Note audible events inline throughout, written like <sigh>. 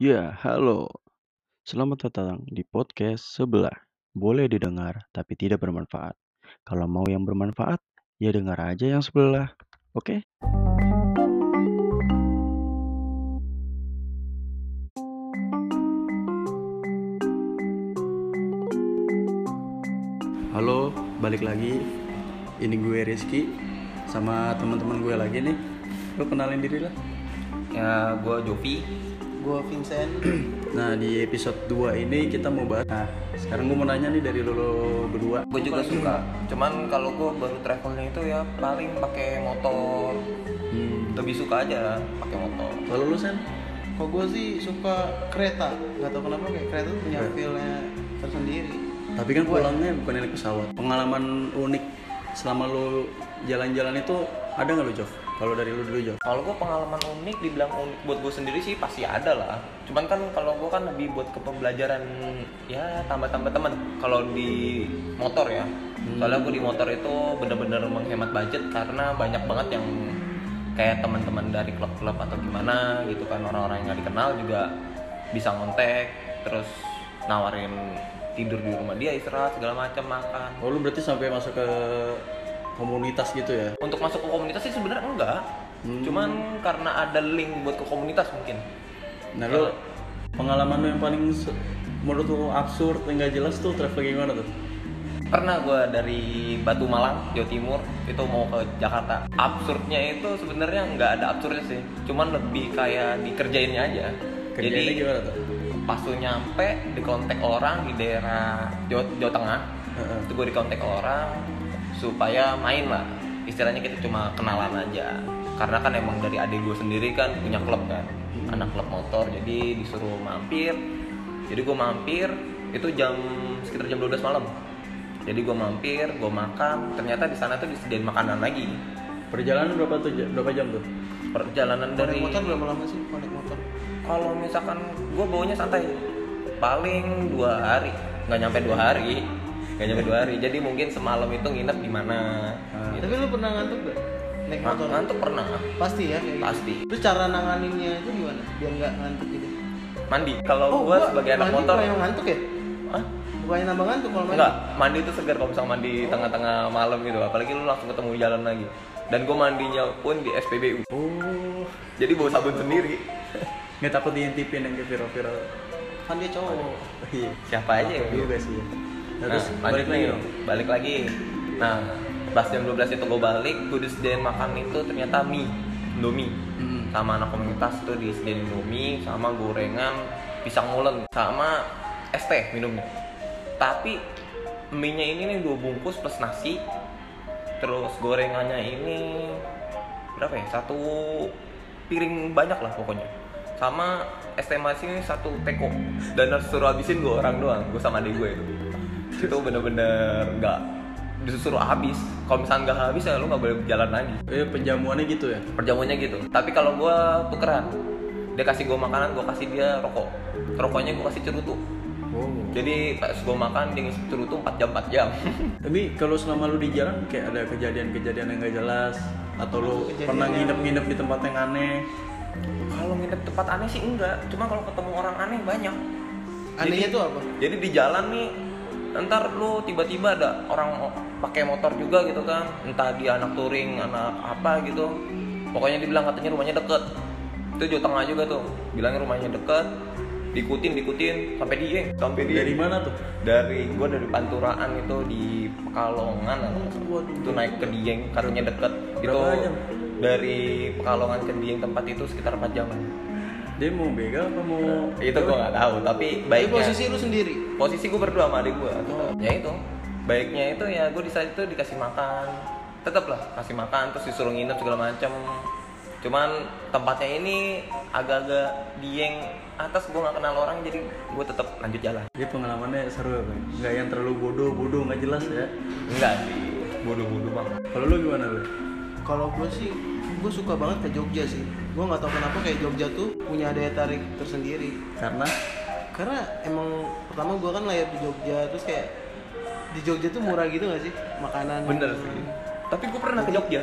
Ya, halo. Selamat datang di podcast sebelah. Boleh didengar, tapi tidak bermanfaat. Kalau mau yang bermanfaat, ya dengar aja yang sebelah. Oke? Halo, balik lagi. Ini gue Rizky sama teman-teman gue lagi nih. Lo kenalin diri lah. Ya, gue Jovi. Gue Vincent. <clears throat> Nah, di episode 2 ini kita mau bahas. Nah, sekarang gue mau nanya nih dari lo, lo berdua. Gue juga suka. Cuman kalau gue baru travelnya itu ya paling pakai motor. Hmm. Lebih suka aja pakai motor. Kalau lu Sen? Kok gue sih suka kereta. Gak tau kenapa kayak kereta tuh punya feel-nya tersendiri. Tapi kan pulangnya bukan naik pesawat. Pengalaman unik selama lu jalan-jalan itu ada nggak lu Jov? Kalau dari lu dulu Jov? Kalau gue pengalaman unik, dibilang unik buat gue sendiri sih pasti ada lah. Cuman kan kalau gue kan lebih buat ke pembelajaran ya tambah-tambah teman. Kalau di motor ya, soalnya gue di motor itu bener-bener menghemat budget karena banyak banget yang kayak teman-teman dari klub-klub atau gimana gitu kan orang-orang yang nggak dikenal juga bisa ngontek terus nawarin tidur di rumah dia istirahat segala macam makan Oh lu berarti sampai masuk ke komunitas gitu ya? untuk masuk ke komunitas sih sebenarnya enggak Hmm. cuman karena ada link buat ke komunitas mungkin Nah lu pengalaman lu yang paling menurut lu absurd nggak jelas tuh traveling gimana tuh? pernah gue dari Batu Malang Jawa Timur itu mau ke Jakarta absurdnya itu sebenarnya nggak ada absurdnya sih cuman lebih kayak dikerjainnya aja Kerjanya jadi gimana tuh? pas lu nyampe di kontak orang di daerah Jawa, Jawa Tengah Heeh. itu gue di kontak orang supaya main lah. Istilahnya kita cuma kenalan aja. Karena kan emang dari adik gue sendiri kan punya klub kan. Anak klub motor jadi disuruh mampir. Jadi gue mampir itu jam sekitar jam 12 malam. Jadi gue mampir gue makan. Ternyata di sana tuh disediain makanan lagi. Perjalanan berapa tuh? Berapa jam tuh? perjalanan Dari dari motor berapa lama sih konek motor? kalau misalkan gue baunya santai. Paling dua hari. Nggak nyampe dua hari nggak nyampe dua hari jadi mungkin semalam itu nginep di mana Ah. gitu. Tapi lu pernah ngantuk gak? Naik Ng- motor? ngantuk pernah Pasti ya kayak gitu. Pasti. Terus cara nanganinnya itu gimana? Biar nggak ngantuk gitu. mandi kalau gue gua sebagai anak motor bukannya ngantuk ya? Hah? Bukannya nambah ngantuk kalau mandi? enggak mandi itu segar kalau misalnya mandi tengah-tengah malam gitu apalagi lu langsung ketemu jalan lagi dan gue mandinya pun di SPBU Oh, jadi bawa sabun sendiri nggak takut diintipin yang kayak viral-viral? Kan dia cowok. Iya. siapa aja ya Juga sih. Nah, Nah, terus lanjut balik lagi dong. balik lagi. Nah, pas jam 12 itu gue balik, gue disediain makan itu ternyata mie, Indomie. Hmm. Sama anak komunitas tuh disediain Indomie, sama gorengan, pisang molen, sama es teh minumnya. Tapi mie-nya ini nih dua bungkus plus nasi, terus gorengannya ini berapa ya? Satu piring banyak lah pokoknya. Sama es teh manis ini satu teko dan harus suruh habisin gue orang doang, gue sama adik gue itu. Itu bener-bener nggak disuruh habis. Kalau misalnya nggak habis ya lu nggak boleh jalan lagi. Eh penjamuannya gitu ya? Perjamuannya gitu. Tapi kalau gue tukeran, dia kasih gue makanan, gue kasih dia rokok. Rokoknya gue kasih cerutu. Oh. Jadi pas gue makan dia ngisi cerutu 4 jam 4 jam. <laughs> Tapi kalau selama lu di jalan kayak ada kejadian-kejadian yang gak jelas atau lu Kejadian pernah nginep-nginep di tempat yang aneh? kalau nginep tempat aneh sih enggak, cuma kalau ketemu orang aneh banyak. Anehnya Jadi- tuh apa? Jadi di jalan nih ntar lu tiba-tiba ada orang pakai motor juga gitu kan entah dia anak touring anak apa gitu pokoknya dibilang katanya rumahnya deket itu Jawa Tengah juga tuh bilangnya rumahnya deket diikutin diikutin sampai Dieng sampai Dieng Dari mana tuh? dari gua dari Panturaan itu di Pekalongan. Waduh. itu naik ke Dieng katanya deket itu jam? dari Pekalongan ke Dieng tempat itu sekitar 4 jam Dia mau begal apa mau? Itu gua nggak tahu tapi baiknya posisi lu sendiri. posisi gue berdua sama adik gue ya itu. Baiknya itu ya gue di saat itu dikasih makan. Tetap lah kasih makan terus disuruh nginep segala macam cuman tempatnya ini agak-agak dieng atas gue nggak kenal orang jadi gue tetap lanjut jalan. Dia pengalamannya seru ya, Bang? Nggak yang terlalu bodoh-bodoh, nggak jelas ya. enggak sih. Bodoh-bodoh bang Kalau lu gimana lu? Kalau gue sih, gue suka banget ke Jogja sih. Gue nggak tahu kenapa kayak Jogja tuh punya daya tarik tersendiri. Karena? Karena emang pertama gue kan lahir di Jogja, terus kayak di Jogja tuh murah gitu gak sih? Makanan? bener sih. Tapi gue pernah ke Jogja.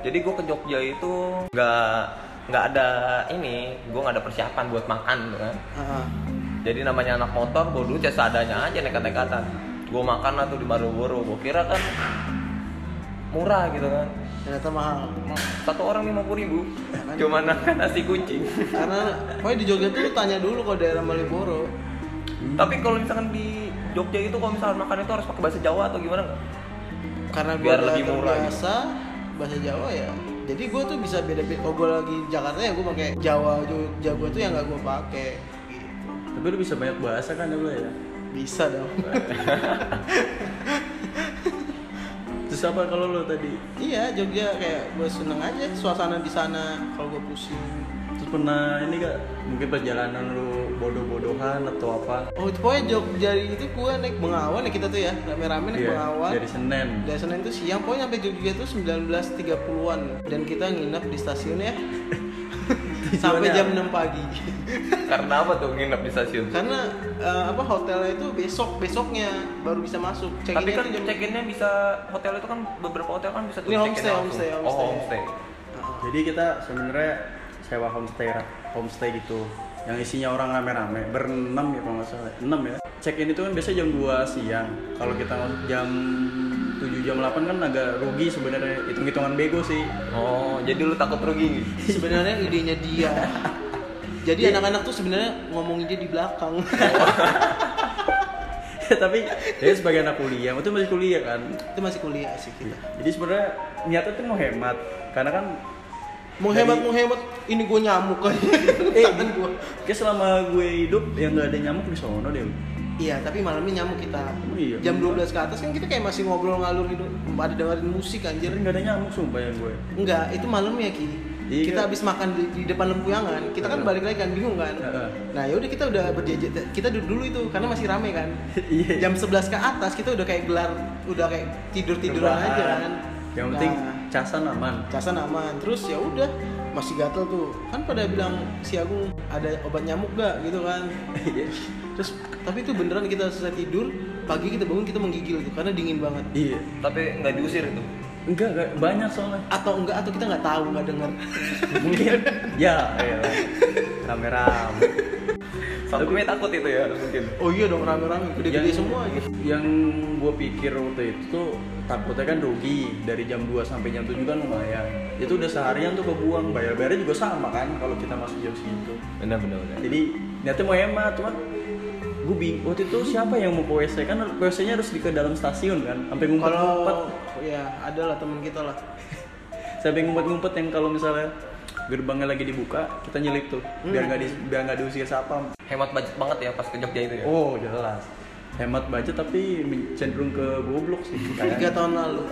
Jadi gue ke Jogja itu nggak nggak ada ini gue nggak ada persiapan buat makan gitu kan. Ah, jadi namanya anak motor gue dulu seadanya aja nekat-nekatan. Gue makan lah tuh di Malioboro. Gue kira kan murah gitu kan ternyata mahal. Satu orang lima puluh ribu. Cuma makan nasi kucing. Karena pokoknya di Jogja tuh lu tanya dulu kalau daerah Malioboro. Tapi kalau misalkan di Jogja itu kalau misalkan makan itu harus pakai bahasa Jawa atau gimana nggak? Karena Biar lebih murah gitu. terbiasa bahasa Jawa ya. Jadi gue tuh bisa beda beda. Kalau gue lagi di Jakarta ya gue pakai Jawa Jogja gue tuh yang nggak gue pakai. Gitu. Tapi lu bisa banyak bahasa kan ya lu ya? bisa dong <laughs> apa kalau lu tadi? iya Jogja kayak gue seneng aja suasana di sana kalau gue pusing Terus pernah ini gak? Mungkin perjalanan lu bodoh-bodohan atau apa? oh itu pokoknya Jogja itu gue naik Bengawan ya kita tuh ya rame-rame naik Bengawan Iya, dari Senen. dari Senin tuh siang pokoknya sampai Jogja tuh 1930-an dan kita nginep di stasiun ya <laughs> sampai jam 6 pagi. <laughs> Karena apa tuh nginep di stasiun? Karena eh, apa hotelnya itu besok besoknya baru bisa masuk. Check tapi kan jam check innya bisa hotel itu kan beberapa hotel kan bisa tuh Ini check-in homestay, langsung. homestay, oh homestay. homestay. Jadi kita sebenarnya sewa homestay homestay gitu. Yang isinya orang rame-rame berenam ya kalau nggak salah. Enam ya. Check in itu kan biasanya jam 2 siang. Kalau kita jam 7 jam 8 kan agak rugi sebenarnya. Hitung hitungan bego sih. Oh jadi lu takut rugi? Sebenarnya idenya dia. Jadi anak-anak tuh sebenarnya ngomongin dia di belakang. <laughs> Tapi dia sebagai anak kuliah itu masih kuliah kan? Itu masih kuliah sih kita. Jadi sebenarnya niatnya tuh mau hemat karena kan mau Dari- hemat mau hemat ini gue nyamuk aja. Eh gue kayak selama gue hidup yang nggak ada nyamuk di sono deh iya tapi malamnya nyamuk kita. Oh iya. jam 12 ke atas kan kita kayak masih ngobrol ngalur gitu ada dengerin musik anjir. Jadi nggak ada nyamuk sumpah ya gue. Enggak itu malamnya ki. Iya. kita habis makan di, di depan lempuyangan kita kan balik lagi kan bingung kan? Nah yaudah kita udah berjejer kita duduk dulu itu karena masih rame kan. Iya. jam 11 ke atas kita udah kayak gelar udah kayak tidur tiduran Rebahan. aja kan. Yang penting Nah, casan aman. Casan aman. Terus ya udah masih gatel tuh. Kan pada bilang si Agung ada obat nyamuk gak gitu kan. <laughs> Iya. Terus tapi itu beneran kita selesai tidur pagi kita bangun kita menggigil tuh karena dingin banget. Iya. Tapi nggak diusir itu? Enggak enggak. Banyak soalnya. Atau enggak atau kita nggak tahu nggak dengar. <laughs> Mungkin. Ya. Ya rame-rame. Sampai takut itu ya mungkin. Oh iya dong rame-rame. Gede-gede semua gitu yang gue pikir waktu itu tuh takutnya kan rugi. Dari jam 2 sampai jam 7 kan lumayan. Itu udah seharian tuh kebuang. Bayar-bayarnya juga sama kan kalau kita masuk jam segitu. Benar benar benar. Jadi niatnya mau hemat cuman gue bingung. Waktu itu siapa yang mau ke WC kan WC nya harus di ke dalam stasiun kan sampai ngumpet-ngumpet. Kalau ya ada lah teman kita lah. <laughs> Sampai ngumpet-ngumpet yang kalau misalnya gerbangnya lagi dibuka kita nyelip tuh biar nggak di, biar nggak diusir satpam hemat budget banget ya pas ke Jogja itu ya? Oh jelas. Hemat budget tapi cenderung ke goblok sih tiga tahun lalu.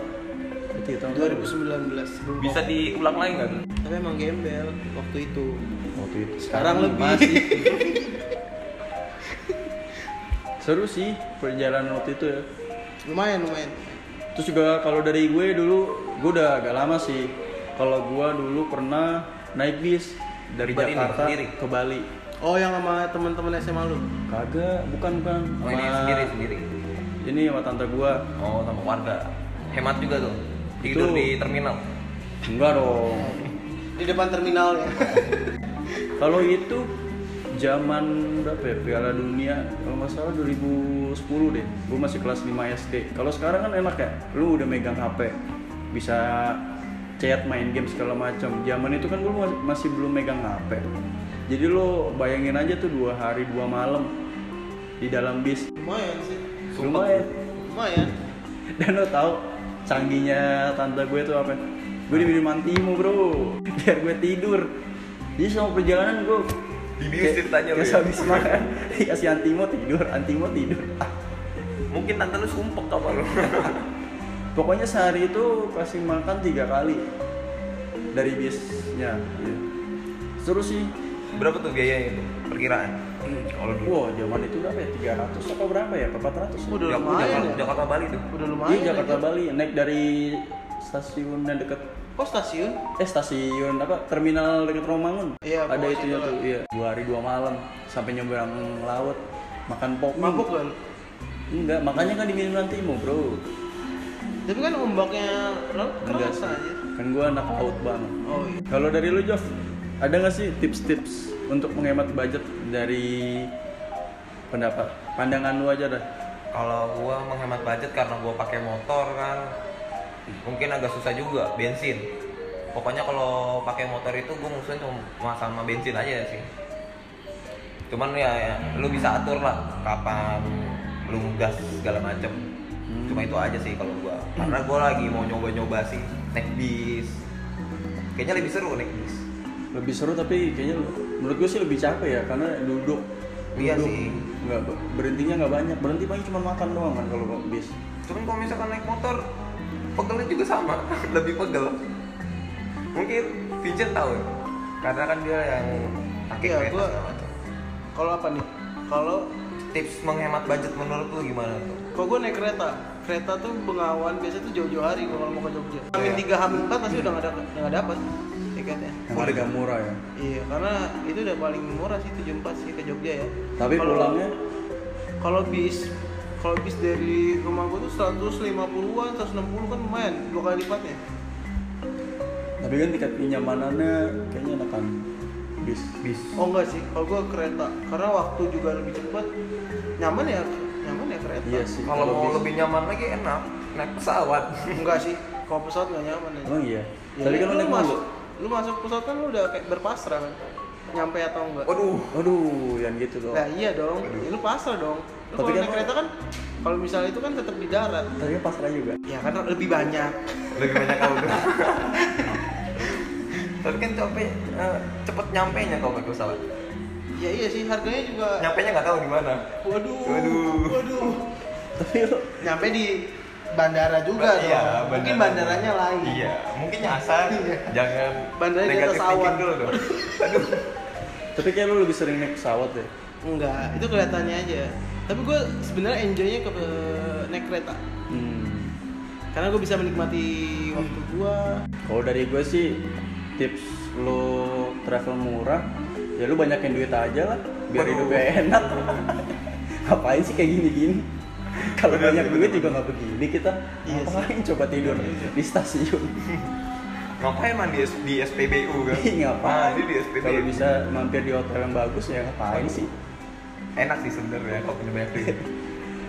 Tiga tahun lalu. 2019 bisa diulang lagi nggak? Tuh tapi emang gembel waktu itu. Waktu itu. Sekarang lebih. masih <laughs> seru sih perjalanan waktu itu ya. Lumayan lumayan. Terus juga kalau dari gue dulu gue udah agak lama sih. Kalau gue dulu pernah naik bis dari Bali ini, Jakarta sendiri? ke Bali. Oh yang sama teman-teman SMA lu? Kagak bukan bukan. Oh, ini sendiri sendiri. Ini sama tante gue. Oh sama keluarga hemat juga tuh. Tidur Itu- di terminal. Enggak dong. Di depan terminal ya. Kalau itu zaman berapa ya? Piala Dunia kalau nggak salah 2010 deh. Gue masih kelas 5 SD kalau sekarang kan enak ya lu udah megang HP bisa chat main game segala macam. Zaman itu kan gue masih belum megang HP jadi lo bayangin aja tuh dua hari dua malam di dalam bis. Lumayan sih. Lumayan. Lumayan. <laughs> Dan lo tau canggihnya tante gue tuh apa? Gue diminum antimo bro. Biar gue tidur. Jadi selama perjalanan gue Dibius ceritanya lu ya? habis makan dikasih <laughs> antimo tidur antimo tidur mungkin tante lu sumpek apa lu <laughs> pokoknya sehari itu kasih makan tiga kali dari bisnya iya. seru sih berapa tuh biayanya itu perkiraan kalau dulu Wah, zaman itu berapa ya? 300 apa berapa ya? Apa 400? Udah Ya, lumayan Jakarta, ya. Jakarta Bali tuh udah Iya, lumayan Jakarta aja. Bali naik dari stasiun yang deket oh stasiun? Eh stasiun apa? Terminal deket Romangun Iya, ada pokoknya itu situ tuh iya. Dua hari dua malam sampai nyebrang laut makan pop mabuk kan? Enggak makanya kan diminum antimo bro. Tapi kan ombaknya laut enggak keras sih. aja. Kan gua anak laut banget. Oh iya. Kalau dari lu Jof ada nggak sih tips-tips untuk menghemat budget dari pendapat? Pandangan lu aja dah. Kalau gua menghemat budget karena gua pakai motor kan mungkin agak susah juga bensin. Pokoknya kalau pakai motor itu gua musuhin cuma sama bensin aja sih. Cuman ya, ya lu bisa atur lah kapan lu gas segala macem. Hmm. cuma itu aja sih kalau gua. Karena gua lagi mau nyoba-nyoba sih naik bis. Kayaknya lebih seru naik bis. Lebih seru tapi kayaknya menurut gue sih lebih capek ya karena duduk. Iya duduk, sih. nggak berhentinya nggak banyak. Berhenti paling cuma makan doang kan kalau bis. Cuman kalau misalkan naik motor pegelnya juga sama lebih pegel mungkin Vincent tahu ya? karena kan dia yang pakai kereta gua-. Kalau apa nih? Kalau tips menghemat budget menurut lu gimana tuh kalau gue naik kereta, kereta tuh Bengawan biasanya tuh jauh-jauh hari kalau mau ke Jogja. Hamin Iya. tiga, hamin empat pasti udah nggak ada nggak dapat tiketnya. yang harga murah ya Iya, karena itu udah paling murah sih 74 sih ke Jogja ya. tapi Kalau- pulangnya Kalau bis kalau bis dari rumah gue tuh 150-an, 160 kan lumayan, dua kali lipatnya. tapi kan tingkat kenyamanannya kayaknya enakan. Bis bis. Oh enggak sih, kalau gue kereta. Karena waktu juga lebih cepat. Nyaman ya, nyaman ya kereta. iya sih kalau mau bis- lebih nyaman lagi enak. Naik pesawat. <laughs> Enggak sih, kalau pesawat nggak nyaman aja. emang iya? Ya, tadi kan lu masuk, lu masuk pesawat kan lu udah kayak berpasrah kan, nyampe atau enggak? waduh. Waduh yang gitu loh Nah iya dong, ya, lu pasrah dong. Lu Tapi kalau kan naik kereta kan, kalau misalnya itu kan tetap di darat. tadi kan pasrah juga Ya karena lebih banyak. lebih banyak kau tuh <laughs> tapi kan capek eh, cepet nyampe nya kalau pakai pesawat Ya iya sih, harganya juga. nyampe nya nggak tahu di mana Waduh, Waduh. waduh. tapi lu Nyampe di bandara juga dong. Iya, Mungkin bandara. bandaranya lain. Iya, mungkin nyasar. Iya. Jangan Bandara di atas awan. dulu dong. Aduh. <laughs> tapi kayak lu lebih sering naik pesawat deh Enggak, itu kelihatannya aja. Tapi gue sebenarnya enjoynya ke naik kereta. hmm. Karena gue bisa menikmati waktu gue. Kalau dari gue sih tips lo travel murah, ya lu banyakin duit aja lah, biar Waduh. hidupnya enak. <laughs> Ngapain sih kayak gini-gini? Kalau banyak duit juga nggak begini kita. Iya sih. Ngapain coba tidur di stasiun? Ngapain mandi di, SPBU kan? Ngapain? Mandi di SPBU. Kalau bisa mampir di hotel yang bagus ya ngapain sih? Enak sih sebenarnya kalau punya banyak duit. <laughs>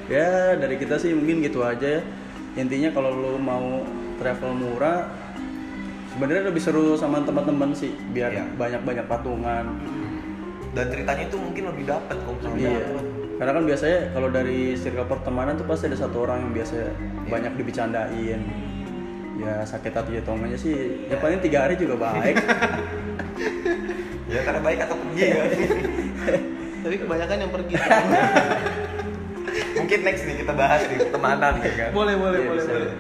Ya dari kita sih mungkin gitu aja ya. Intinya kalau lo mau travel murah, sebenarnya lebih seru sama teman-teman sih, biar Iya. banyak-banyak patungan. Dan ceritanya itu mungkin lebih dapat kalau misalnya. Iya. Karena kan biasanya kalau dari circle pertemanan tuh pasti ada satu orang yang biasa Iya. banyak dibicarain. Ya sakit hati atau enggaknya sih, ya paling tiga hari juga baik. <laughs> Ya karena baik atau pergi ya. <laughs> Tapi kebanyakan yang pergi. mungkin next nih kita bahas di pertemanan ya kan. boleh, boleh, Iya, boleh, bisa. boleh.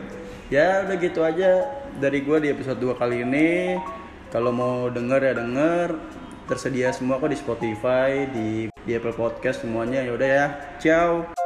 Ya udah gitu aja dari gua di episode 2 kali ini. Kalau mau denger ya denger. Tersedia semua kok di Spotify, di di Apple Podcast semuanya. Ya udah ya. Ciao.